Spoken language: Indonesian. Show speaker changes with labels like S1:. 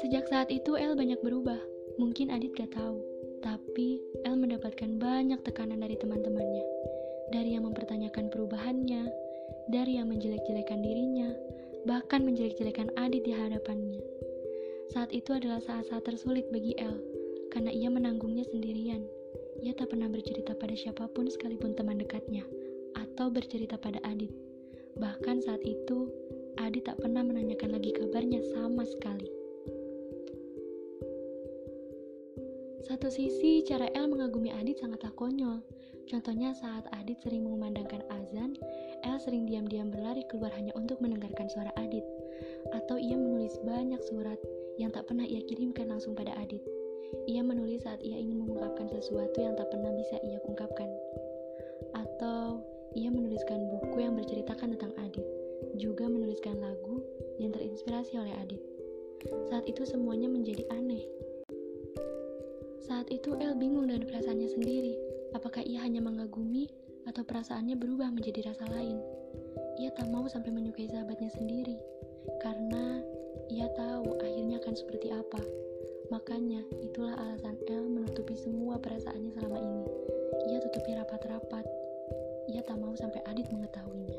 S1: Sejak saat itu El banyak berubah. Mungkin Adit gak tahu, tapi El mendapatkan banyak tekanan dari teman-temannya. Dari yang mempertanyakan perubahannya, dari yang menjelek-jelekan dirinya, bahkan menjelek-jelekan Adit di hadapannya. Saat itu adalah saat-saat tersulit bagi El, karena ia menanggungnya sendirian. Ia tak pernah bercerita pada siapa pun sekalipun teman dekatnya, atau bercerita pada Adit. Bahkan saat itu, Adit tak pernah menanyakan lagi kabarnya sama sekali. Satu sisi, cara El mengagumi Adit sangatlah konyol. Contohnya saat Adit sering mengumandangkan azan, El sering diam-diam berlari keluar hanya untuk mendengarkan suara Adit. Atau ia menulis banyak surat yang tak pernah ia kirimkan langsung pada Adit. Ia menulis saat ia ingin mengungkapkan sesuatu yang tak pernah bisa ia ungkapkan. Atau ia menuliskan buku yang berceritakan tentang Adit, juga menuliskan lagu yang terinspirasi oleh Adit. Saat itu semuanya menjadi aneh. Saat itu El bingung dengan perasaannya sendiri. Apakah ia hanya mengagumi atau perasaannya berubah menjadi rasa lain? Ia tak mau sampai menyukai sahabatnya sendiri karena ia tahu akhirnya akan seperti apa. Makanya itulah alasan El menutupi semua perasaannya selama ini. Ia tutupi rapat-rapat. Ia tak mau sampai Adit mengetahuinya.